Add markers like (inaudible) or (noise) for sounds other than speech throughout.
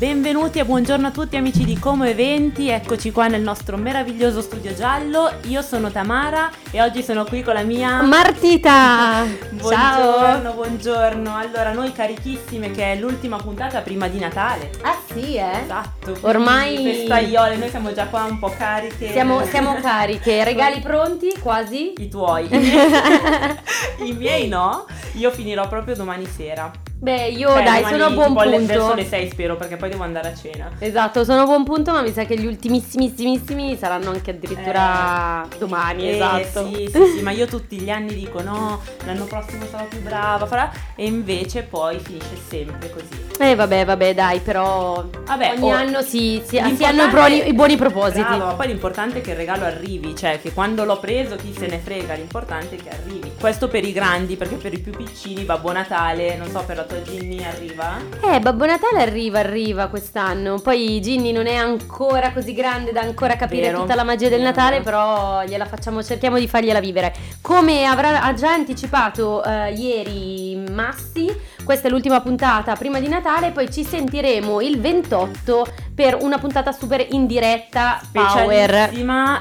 benvenuti e buongiorno a tutti amici di Como Eventi, eccoci qua nel nostro meraviglioso studio giallo. Io sono Tamara e oggi sono qui con la mia Martita. (laughs) Buongiorno, Ciao. buongiorno. Allora, noi carichissime che è l'ultima puntata prima di Natale. Ah sì, eh? Esatto. Ormai- Festaiole, noi siamo già qua un po' cariche. Siamo, siamo (laughs) cariche, regali pronti quasi? I tuoi. (laughs) I miei no. Io finirò proprio domani sera. Beh, io Cioè, dai, sono a buon tipo alle- Verso punto. le 6 spero perché poi devo andare a cena. Esatto, sono a buon punto, ma mi sa che gli ultimissimissimi saranno anche addirittura domani, Eh, esatto. Sì, sì, sì, ma io tutti gli anni dico no, l'anno prossimo sarò più brava, farà e invece poi finisce sempre così. Eh vabbè, vabbè, dai, però Vabbè, ogni oh, anno si, si- si hanno i buoni, i buoni propositi. Bravo, ma poi l'importante è che il regalo arrivi, cioè che quando l'ho preso chi se ne frega, l'importante è che arrivi. Questo per i grandi, perché per i più piccini, Babbo Natale, non so, per la tua Ginny arriva. Eh, Babbo Natale arriva, arriva quest'anno. Poi Ginny non è ancora così grande da ancora capire Vero. tutta la magia del. Natale, però gliela facciamo, cerchiamo di fargliela vivere. Come avrà ha già anticipato eh, ieri Massi, questa è l'ultima puntata prima di Natale, poi ci sentiremo il 28 per una puntata super in diretta power.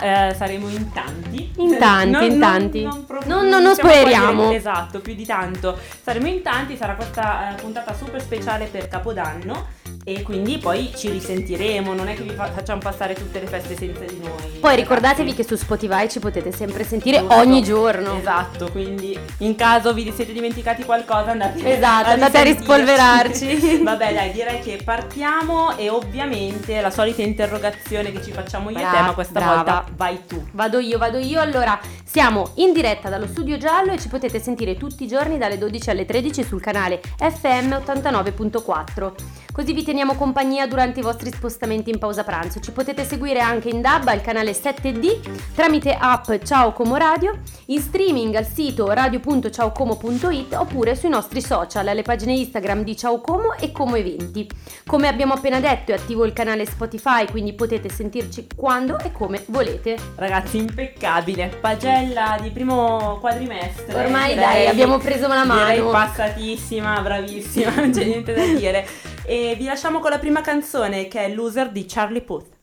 Eh, saremo in tanti. In tanti, in tanti. Non- non- non stiamo qua a dire- spoileriamo. Esatto, più di tanto. Saremo in tanti, sarà questa eh, puntata super speciale per Capodanno e quindi poi ci risentiremo, non è che vi fa- facciamo passare tutte le feste senza di noi. Poi ricordatevi che su Spotify ci potete sempre sentire Giusto. ogni giorno. Esatto, quindi in caso vi siete dimenticati qualcosa andate Esatto, andate a rispolverarci. (laughs) Vabbè dai, direi che partiamo e ovviamente la solita interrogazione che ci facciamo io e te, ma questa brava. volta vai tu. Vado io, vado io. Allora, siamo in diretta dallo studio giallo e ci potete sentire tutti i giorni dalle 12 alle 13 sul canale FM 89.4. Così vi teniamo compagnia durante i vostri spostamenti in pausa pranzo. Ci potete seguire anche in DAB al canale 7D tramite app Ciao Como Radio, in streaming al sito radio.ciaocomo.it oppure sui nostri social, alle pagine Instagram di Ciao Como e Como Eventi. Come abbiamo appena detto è attivo il canale Spotify, quindi potete sentirci quando e come volete. Ragazzi, impeccabile, pagella di primo quadrimestre. Ormai direi- dai, abbiamo preso la mano. Direi passatissima, bravissima, non c'è niente da dire. E vi lasciamo con la prima canzone che è Loser di Charlie Puth.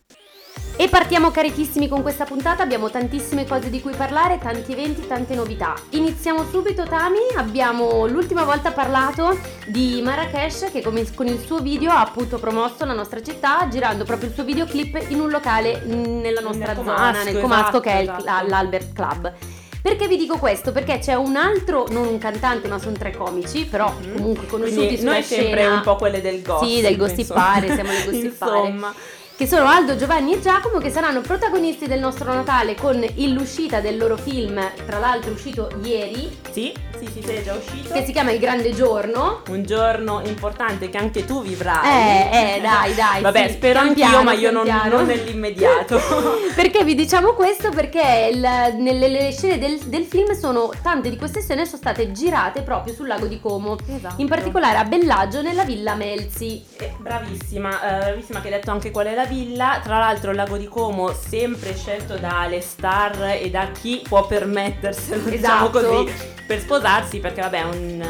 E partiamo carichissimi con questa puntata, abbiamo tantissime cose di cui parlare, tanti eventi, tante novità. Iniziamo subito Tami, abbiamo l'ultima volta parlato di Marrakesh che con il suo video ha appunto promosso la nostra città girando proprio il suo videoclip in un locale nella nostra Nel zona, Comasco, nel Comasco esatto, che è esatto. la- l'Albert Club. Perché vi dico questo? Perché c'è un altro, non un cantante, ma sono tre comici, però Mhm. comunque conosciuti Quindi sulla noi sempre scena. un po' quelle del gossip. Sì, del gossipare, siamo del (laughs) gossipare. Insomma. che sono Aldo, Giovanni e Giacomo, che saranno protagonisti del nostro Natale con l'uscita del loro film, tra l'altro uscito ieri, Sì, sì, sì, sei già uscito. che si chiama Il Grande Giorno. Un giorno importante che anche tu vivrai. Eh, eh, dai, dai, Vabbè, sì, spero anch'io, piano, ma io non, non nell'immediato. (laughs) Perché vi diciamo questo? Perché il- nelle le scene del, del film sono tante di queste scene sono state girate proprio sul lago di Como, Esatto. in particolare a Bellaggio nella villa Melzi. Eh, bravissima, eh, bravissima che hai detto anche qual è la villa. Tra l'altro il lago di Como sempre scelto dalle star e da chi può permetterselo, (laughs) diciamo Esatto. così, per sposarsi perché vabbè è un,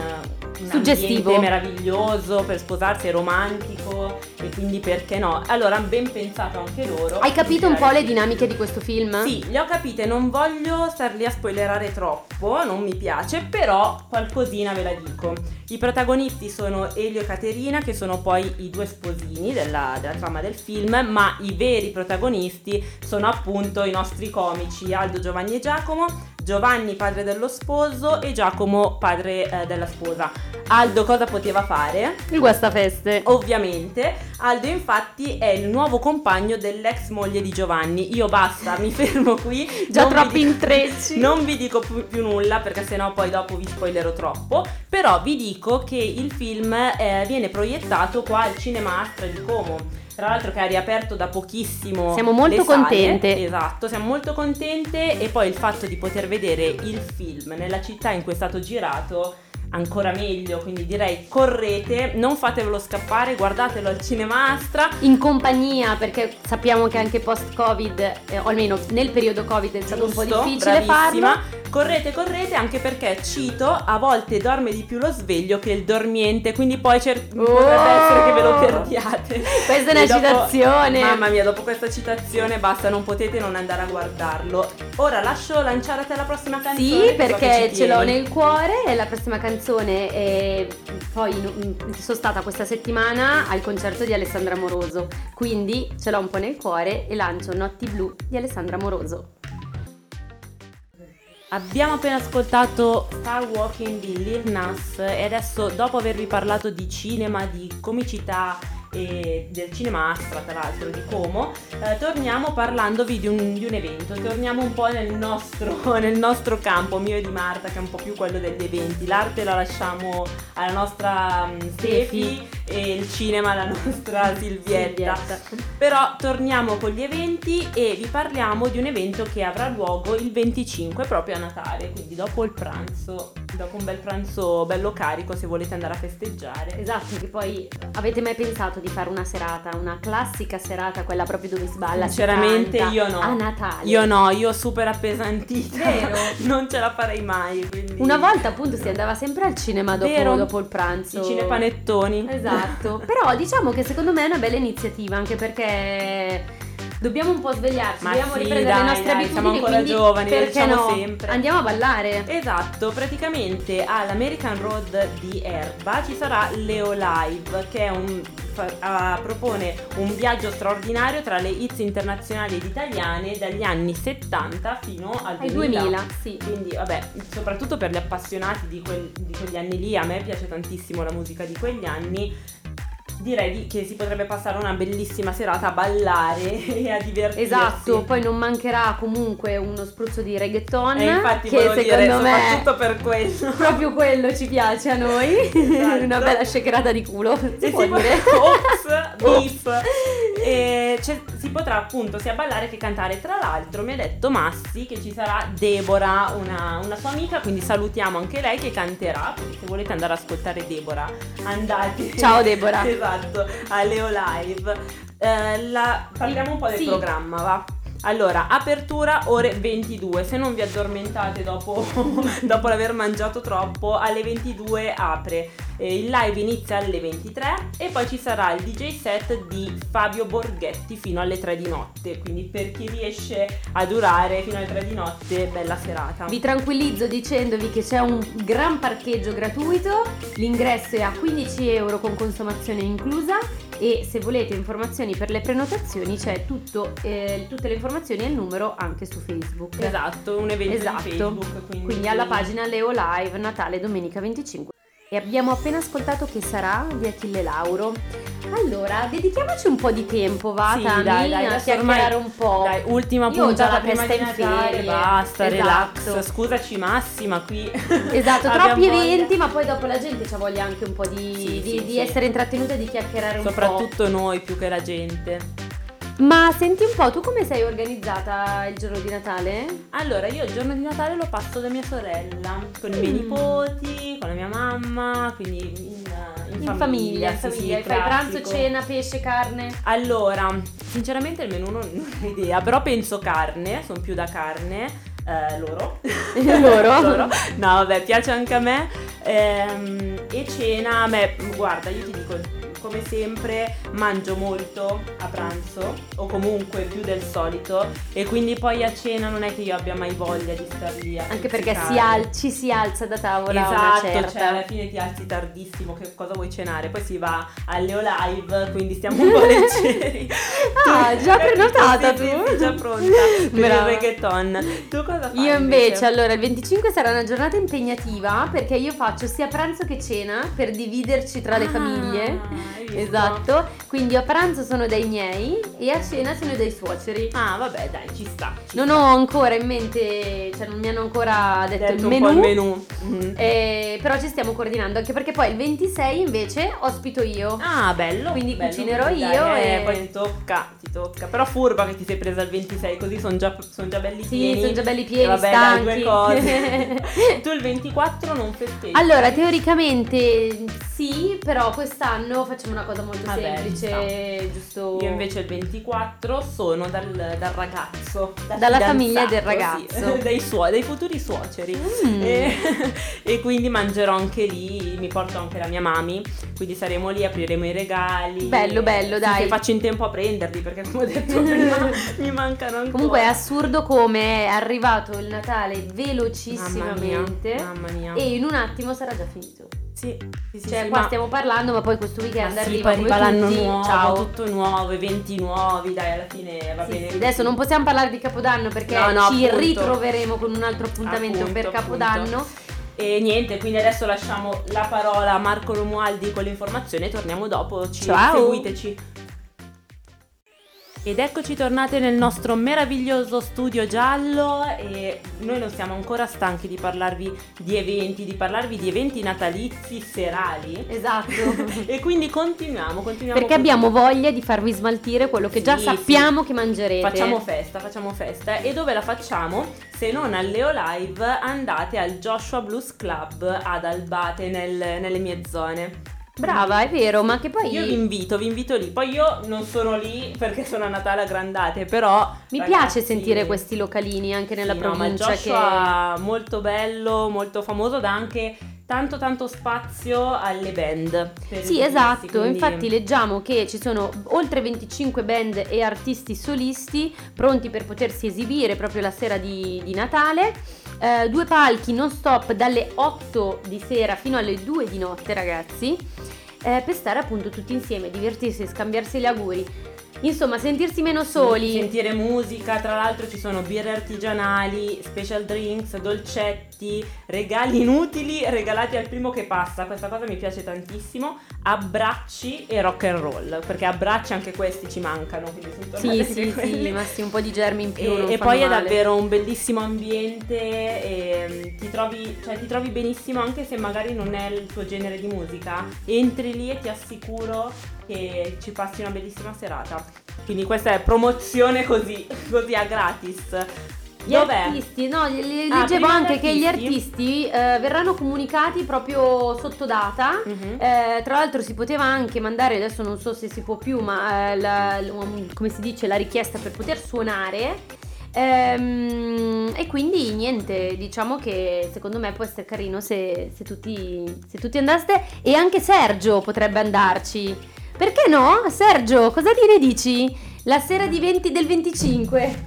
un Suggestivo. meraviglioso per sposarsi, è romantico e quindi perché no? Allora han ben pensato anche loro. Hai capito un po' le dinamiche di questo film? Sì, le ho capite, non voglio starli a spoilerare troppo, non mi piace, però qualcosina ve la dico. I protagonisti sono Elio e Caterina, che sono poi i due sposini della, della trama del film, ma i veri protagonisti sono appunto i nostri comici Aldo, Giovanni e Giacomo, Giovanni padre dello sposo e Giacomo padre eh, della sposa. Aldo cosa poteva fare? Il guastafeste. Ovviamente, Aldo infatti è il nuovo compagno dell'ex moglie di Giovanni. Io basta, mi fermo qui. Già non troppi dico- intrecci. (laughs) Non vi dico più, più nulla perché sennò poi dopo vi spoilerò troppo. Però vi dico che il film eh, viene proiettato qua al Cinema Astra di Como. Tra l'altro che ha riaperto da pochissimo. Siamo molto le sale. contente. Esatto, siamo molto contente e poi il fatto di poter vedere il film nella città in cui è stato girato ancora meglio, quindi direi correte, non fatevelo scappare, guardatelo al Cinema Astra. In compagnia, perché sappiamo che anche post-Covid, eh, o almeno nel periodo Covid è stato un po' Giusto, difficile bravissima. farlo. Correte, correte, anche perché Cito a volte dorme di più lo sveglio che il dormiente, quindi poi cer- Oh! potrebbe essere che ve lo perdiate. Questa è una dopo- citazione. Mamma mia, dopo questa citazione basta, non potete non andare a guardarlo. Ora lascio lanciare a te la prossima canzone. Sì, so perché ci ce l'ho nel cuore e la prossima canzone è... poi sono stata questa settimana al concerto di Alessandra Moroso, quindi ce l'ho un po' nel cuore e lancio Notti Blu di Alessandra Moroso. Abbiamo appena ascoltato Star Walking di Lil Nas e adesso dopo avervi parlato di cinema, di comicità e del cinema Astra tra l'altro di Como, eh, torniamo parlandovi di un, di un evento, torniamo un po' nel nostro, (laughs) nel nostro campo, mio e di Marta che è un po' più quello degli eventi, l'arte la lasciamo alla nostra mm, Stefi e il cinema alla nostra Silvietta. Però torniamo con gli eventi e vi parliamo di un evento che avrà luogo il 25 proprio a Natale, quindi dopo il pranzo, dopo un bel pranzo bello carico se volete andare a festeggiare. Esatto, che poi avete mai pensato di fare una serata, una classica serata, quella proprio dove si balla? si Sinceramente io no. A Natale. Io no, io super appesantita. Vero? (laughs) non ce la farei mai. quindi- Una volta appunto si andava sempre al cinema dopo, dopo il pranzo. I cinepanettoni. Esatto, (laughs) però diciamo che secondo me è una bella iniziativa anche perché dobbiamo un po' svegliarci, Ma dobbiamo sì, riprendere dai, le nostre dai, abitudini. siamo ancora giovani, perché diciamo no? sempre. Andiamo a ballare. Esatto, praticamente all'American Road di Erba ci sarà Leo Live che è un, fa- ah, propone un viaggio straordinario tra le hits internazionali ed italiane dagli anni 70 fino al Ai 2000. 2000, sì. Quindi vabbè, soprattutto per gli appassionati di, quel- di quegli anni lì, a me piace tantissimo la musica di quegli anni. Direi di- che si potrebbe passare una bellissima serata a ballare (laughs) e a divertirsi. Esatto, poi non mancherà comunque uno spruzzo di reggaeton E infatti che secondo dire, me soprattutto per quello. (laughs) proprio quello ci piace a noi. Esatto. (laughs) Una bella shakerata di culo, si E può si, dire. Ops, beef. E si potrà appunto sia ballare che cantare. Tra l'altro mi ha detto Massi che ci sarà Deborah, una, una sua amica, quindi salutiamo anche lei che canterà. Quindi se volete andare ad ascoltare Deborah, andate. Ciao Deborah. (laughs) esatto, a Leo Live. Eh, la- parliamo un po' del Sì. programma, va? Allora, apertura ore 22, se non vi addormentate dopo, (laughs) dopo l'aver mangiato troppo, alle 22 apre. Eh, il live inizia alle 23 e poi ci sarà il DJ set di Fabio Borghetti fino alle 3 di notte, quindi per chi riesce a durare fino alle 3 di notte, bella serata. Vi tranquillizzo dicendovi che c'è un gran parcheggio gratuito, l'ingresso è a 15 euro con consumazione inclusa e se volete informazioni per le prenotazioni c'è tutto, eh, tutte le informazioni e il numero anche su Facebook. Esatto, un evento Esatto. Facebook. Quindi, Quindi alla pagina Leo Live Natale domenica 25. E abbiamo appena ascoltato che sarà di Achille Lauro. Allora, dedichiamoci un po' di tempo, va Sì, Tami, dai, dai, a chiacchierare ormai- un po'. Dai, ultima Io puntata prima di in Natale, basta, Esatto. relax. Scusaci Massima, qui Esatto, (laughs) troppi voglia. eventi, ma poi dopo la gente ha voglia anche un po' di, Sì, di- sì, di essere intrattenuta e di chiacchierare un po'. Soprattutto noi più che la gente. Ma senti un po', tu come sei organizzata il giorno di Natale? Allora, io il giorno di Natale lo passo da mia sorella, con i miei Mm. nipoti, con la mia mamma, quindi in, in In famiglia, in sì, sì, famiglia. Fai pranzo, classico. cena, pesce, carne? Allora, sinceramente il menù non, (laughs) non ho idea, però penso carne, sono più da carne. eh, loro. (laughs) (laughs) Loro? No, vabbè, piace anche a me. Ehm, e cena, a me, guarda, io ti dico, come sempre mangio molto a pranzo o comunque più del solito e quindi poi a cena non è che io abbia mai voglia di star lì Anche perché si al- ci si alza da tavola Esatto, certa. cioè alla fine ti alzi tardissimo, che cosa vuoi cenare? Poi si va all'Eo Live, quindi stiamo un po' (laughs) leggeri. Ah, Tu- già (laughs) prenotata tu? sì, già pronta per il reggaeton. Tu cosa fai? Io invece, allora, il 25 sarà una giornata impegnativa perché io faccio sia pranzo che cena per dividerci tra le Ah, famiglie. I Esatto, quindi a pranzo sono dai miei e a cena sono dei suoceri. Ah, vabbè, dai, ci sta. ci Non sta. ho ancora in mente, cioè non mi hanno ancora detto, detto il menù. il menù. Mhm. eh, però ci stiamo coordinando anche perché poi il 26 invece ospito io. Ah, bello. Quindi bello, cucinerò dai, io eh, e- poi ti tocca, ti tocca. Però furba che ti sei presa il 26, così sono già, son già belli Sì, pieni. sono già belli E pieni, vabbè, dai, stanchi. due cose. (laughs) tu il 24 non festeggi. Allora, teoricamente sì, però quest'anno facciamo una cosa molto Vabbè, semplice, giusto? Io invece il 24 sono dal, dal ragazzo, dal Dalla famiglia del fidanzato, sì, ragazzo. (laughs) dei, suoi, dei futuri suoceri. Mm. E, (laughs) e quindi mangerò anche lì, mi porto anche la mia mami, quindi saremo lì, apriremo i regali. Bello, bello, dai. che faccio in tempo a prenderli perché come ho detto (laughs) prima mi mancano ancora. Comunque è assurdo come è arrivato il Natale Mamma mia, velocissimamente mamma mia. e in un attimo sarà già finito. Sì, sì, sì, Cioè, sì, qua ma- stiamo parlando, ma poi questo weekend ma sì, arriva come arriva l'anno tutti. nuovo, Ciao. tutto nuovo, eventi nuovi, dai, alla fine va Sì, bene. sì. Adesso non possiamo parlare di Capodanno perché No, no, ci appunto. ritroveremo con un altro appuntamento Appunto, per appunto. Capodanno. E niente, quindi adesso lasciamo la parola a Marco Romualdi con l'informazione e torniamo dopo. Ci Ciao. seguiteci. Ed eccoci tornate nel nostro meraviglioso studio giallo e noi non siamo ancora stanchi di parlarvi di eventi, di parlarvi di eventi natalizi serali. Esatto. (laughs) E quindi continuiamo, continuiamo. Perché abbiamo voglia di farvi smaltire quello che già Sì, sappiamo che mangerete. Facciamo festa, facciamo festa. E dove la facciamo? Se non al Leo Live, andate al Joshua Blues Club ad Albate, nel- nelle mie zone. Brava, è vero, ma che poi Io vi invito, vi invito lì. Poi io non sono lì perché sono a Natale a Grandate, però. mi ragazzi, piace sentire questi localini anche nella sì, no, ma provincia che molto bello, molto famoso, dà anche tanto tanto spazio alle band. Sì, esatto, quindi- infatti leggiamo che ci sono oltre 25 band e artisti solisti pronti per potersi esibire proprio la sera di, di Natale. Eh, due palchi non stop dalle 8 di sera fino alle 2 di notte, ragazzi, eh, per stare appunto tutti insieme, divertirsi, scambiarsi gli auguri. Insomma, sentirsi meno soli. Sentire musica, tra l'altro ci sono birre artigianali, special drinks, dolcetti, regali inutili regalati al primo che passa. Questa cosa mi piace tantissimo. Abbracci e rock and roll, perché abbracci anche questi ci mancano. Quindi sono Sì, sì, quelli. sì, ma sì, un po' di germi in più. E, e poi è male. davvero un bellissimo ambiente mm, ti trovi, cioè, ti trovi benissimo anche se magari non è il tuo genere di musica. Entri lì e ti assicuro che ci passi una bellissima serata. Quindi questa è promozione così, così a gratis. Gli Dov'è? artisti, no, li- Ah, leggevo prima anche che gli artisti. eh, verranno comunicati proprio sotto data. Mhm. Eh, tra l'altro si poteva anche mandare, adesso non so se si può più, ma eh, la- come si dice, la richiesta per poter suonare. Ehm, e quindi niente, diciamo che secondo me può essere carino se, se tutti, se tutti andaste e anche Sergio potrebbe andarci. Perché no? Sergio, cosa dire dici? La sera di 20 del 25.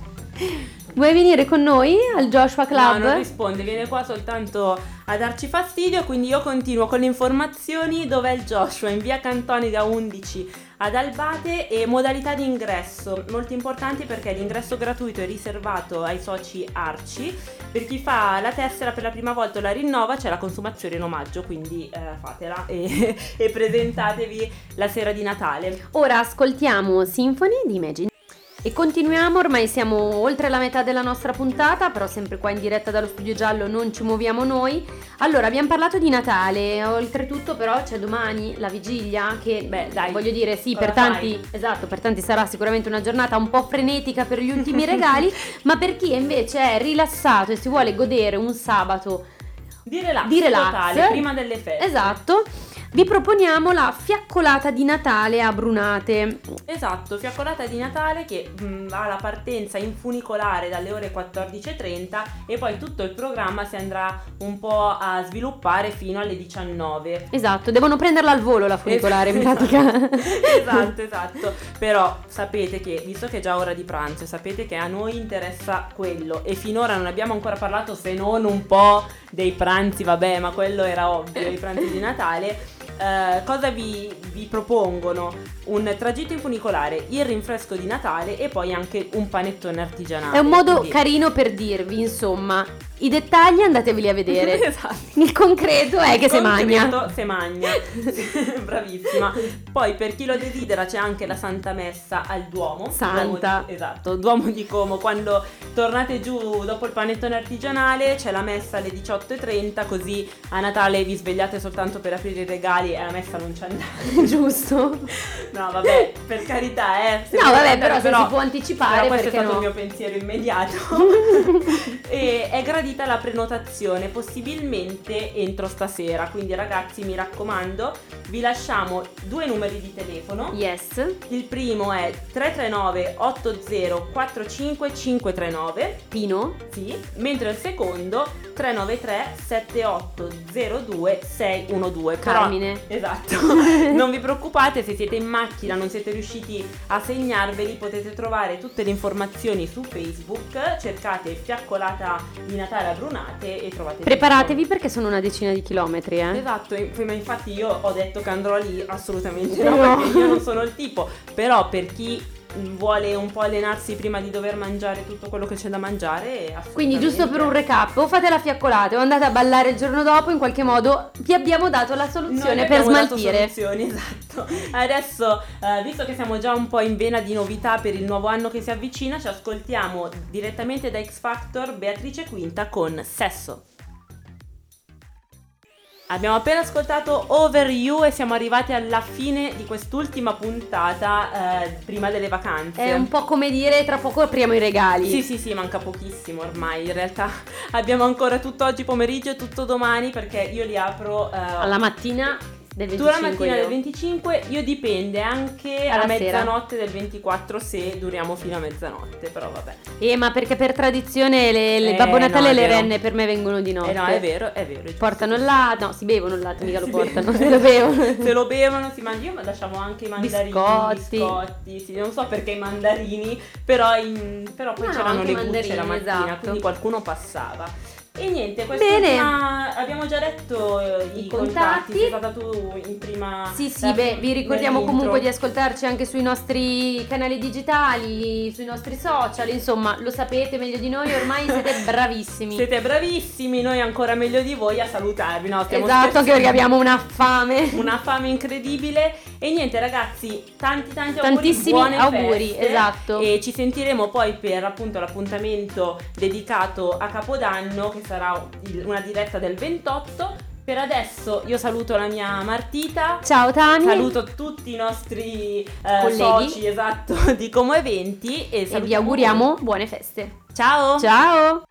Vuoi venire con noi al Joshua Club? No, non risponde, viene qua soltanto a darci fastidio, quindi io continuo con le informazioni dov'è il Joshua, in via Cantonica 11 ad Albate e modalità di ingresso, molto importanti perché l'ingresso gratuito è riservato ai soci Arci, per chi fa la tessera per la prima volta o la rinnova c'è la consumazione in omaggio, quindi eh, fatela e, (laughs) e presentatevi la sera di Natale. Ora ascoltiamo Symphony di Imagine. E continuiamo, ormai siamo oltre la metà della nostra puntata, però sempre qua in diretta dallo studio giallo non ci muoviamo noi. Allora, abbiamo parlato di Natale, oltretutto però c'è domani la vigilia che, Beh, dai, voglio dire, sì, per tanti, esatto, per tanti sarà sicuramente una giornata un po' frenetica per gli ultimi regali, (laughs) ma per chi invece è rilassato e si vuole godere un sabato Di relax, Di relax. totale, prima delle feste. Esatto. Vi proponiamo la fiaccolata di Natale a Brunate. Esatto, fiaccolata di Natale che mh, ha la partenza in funicolare dalle ore 14.30 e poi tutto il programma si andrà un po' a sviluppare fino alle 19. Esatto, devono prenderla al volo la funicolare in pratica. (laughs) esatto, esatto. Però sapete che, visto che è già ora di pranzo, sapete che a noi interessa quello e finora non abbiamo ancora parlato se non un po' dei pranzi, vabbè, ma quello era ovvio, i pranzi di Natale. Eh, cosa vi, vi propongono? Un tragitto in funicolare, il rinfresco di Natale e poi anche un panettone artigianale. È un modo Quindi- carino per dirvi, insomma, i dettagli andateveli a vedere. (laughs) esatto. Il concreto è che se magna. Se magna. (laughs) Bravissima. Poi per chi lo desidera c'è anche la Santa Messa al Duomo. Santa. Duomo di- esatto, Duomo di Como. Quando tornate giù dopo il panettone artigianale c'è la messa alle 18.30 così a Natale vi svegliate soltanto per aprire i regali e alla messa non ci andate. (laughs) Giusto? No vabbè, per carità eh. No, vabbè, andare, però se si può anticipare, però questo è stato no? il mio pensiero immediato. (laughs) e è gradito scadita la prenotazione, possibilmente entro stasera. Quindi ragazzi mi raccomando, vi lasciamo due numeri di telefono. Yes. Il primo è 339 8045 539. Pino? Sì, mentre il secondo 393 7802 612. Però- Carmine. esatto. (laughs) non vi preoccupate se siete in macchina, non siete riusciti a segnarveli, potete trovare tutte le informazioni su Facebook, cercate fiaccolata di Natale a Brunate e trovate Preparatevi perché sono una decina di chilometri, eh. Esatto, ma infatti io ho detto che andrò lì assolutamente no, No. perché io non sono il tipo, però per chi vuole un po' allenarsi prima di dover mangiare tutto quello che c'è da mangiare. Quindi giusto per un recap, o fate la fiaccolata o andate a ballare il giorno dopo, in qualche modo vi abbiamo dato la soluzione per abbiamo dato smaltire. soluzioni, (laughs) esatto. Adesso, eh, visto che siamo già un po' in vena di novità per il nuovo anno che si avvicina, ci ascoltiamo direttamente da X Factor Beatrice Quinta con Sesso. Abbiamo appena ascoltato Over You e siamo arrivati alla fine di quest'ultima puntata eh, prima delle vacanze. È un po' come dire tra poco apriamo i regali. Sì, sì, sì, manca pochissimo ormai. In realtà (laughs) abbiamo ancora tutto oggi pomeriggio e tutto domani perché io li apro eh, Alla mattina del tu 25 la mattina io. del 25, io dipende anche Alla a sera. mezzanotte del 24 se duriamo fino a mezzanotte, però vabbè. Eh, ma perché per tradizione le, le Eh, Babbo Natale no, e le renne per me vengono di notte. Eh no, è vero, è vero. è. Portano il latte, no, si bevono il latte, mica lo portano, se lo bevono. Se lo bevono, (laughs) si mangia. Io ma lasciamo anche i mandarini, Biscotti. biscotti. Sì, non so perché i mandarini, però, in- però poi No, no, c'erano le bucce la mattina, esatto. quindi qualcuno passava. E niente, Bene. quest'ultima abbiamo già detto eh, i, I contatti. contatti. sei stata tu in prima Sì, sì, beh, vi ricordiamo comunque di ascoltarci anche sui nostri canali digitali, sui nostri social, insomma, lo sapete meglio di noi, ormai siete (laughs) bravissimi. Siete bravissimi, noi ancora meglio di voi a salutarvi, no? Stiamo esatto, anche scherzando. perché abbiamo una fame. una fame incredibile e niente ragazzi tanti tanti auguri Tantissimi buone auguri, feste. esatto. e ci sentiremo poi per appunto l'appuntamento dedicato a Capodanno che sarà una diretta del 28 per adesso io saluto la mia Martita Ciao Tami. saluto tutti i nostri eh, Colleghi. soci esatto (laughs) di Como Eventi e, e vi auguriamo buone feste. voi. ciao Ciao!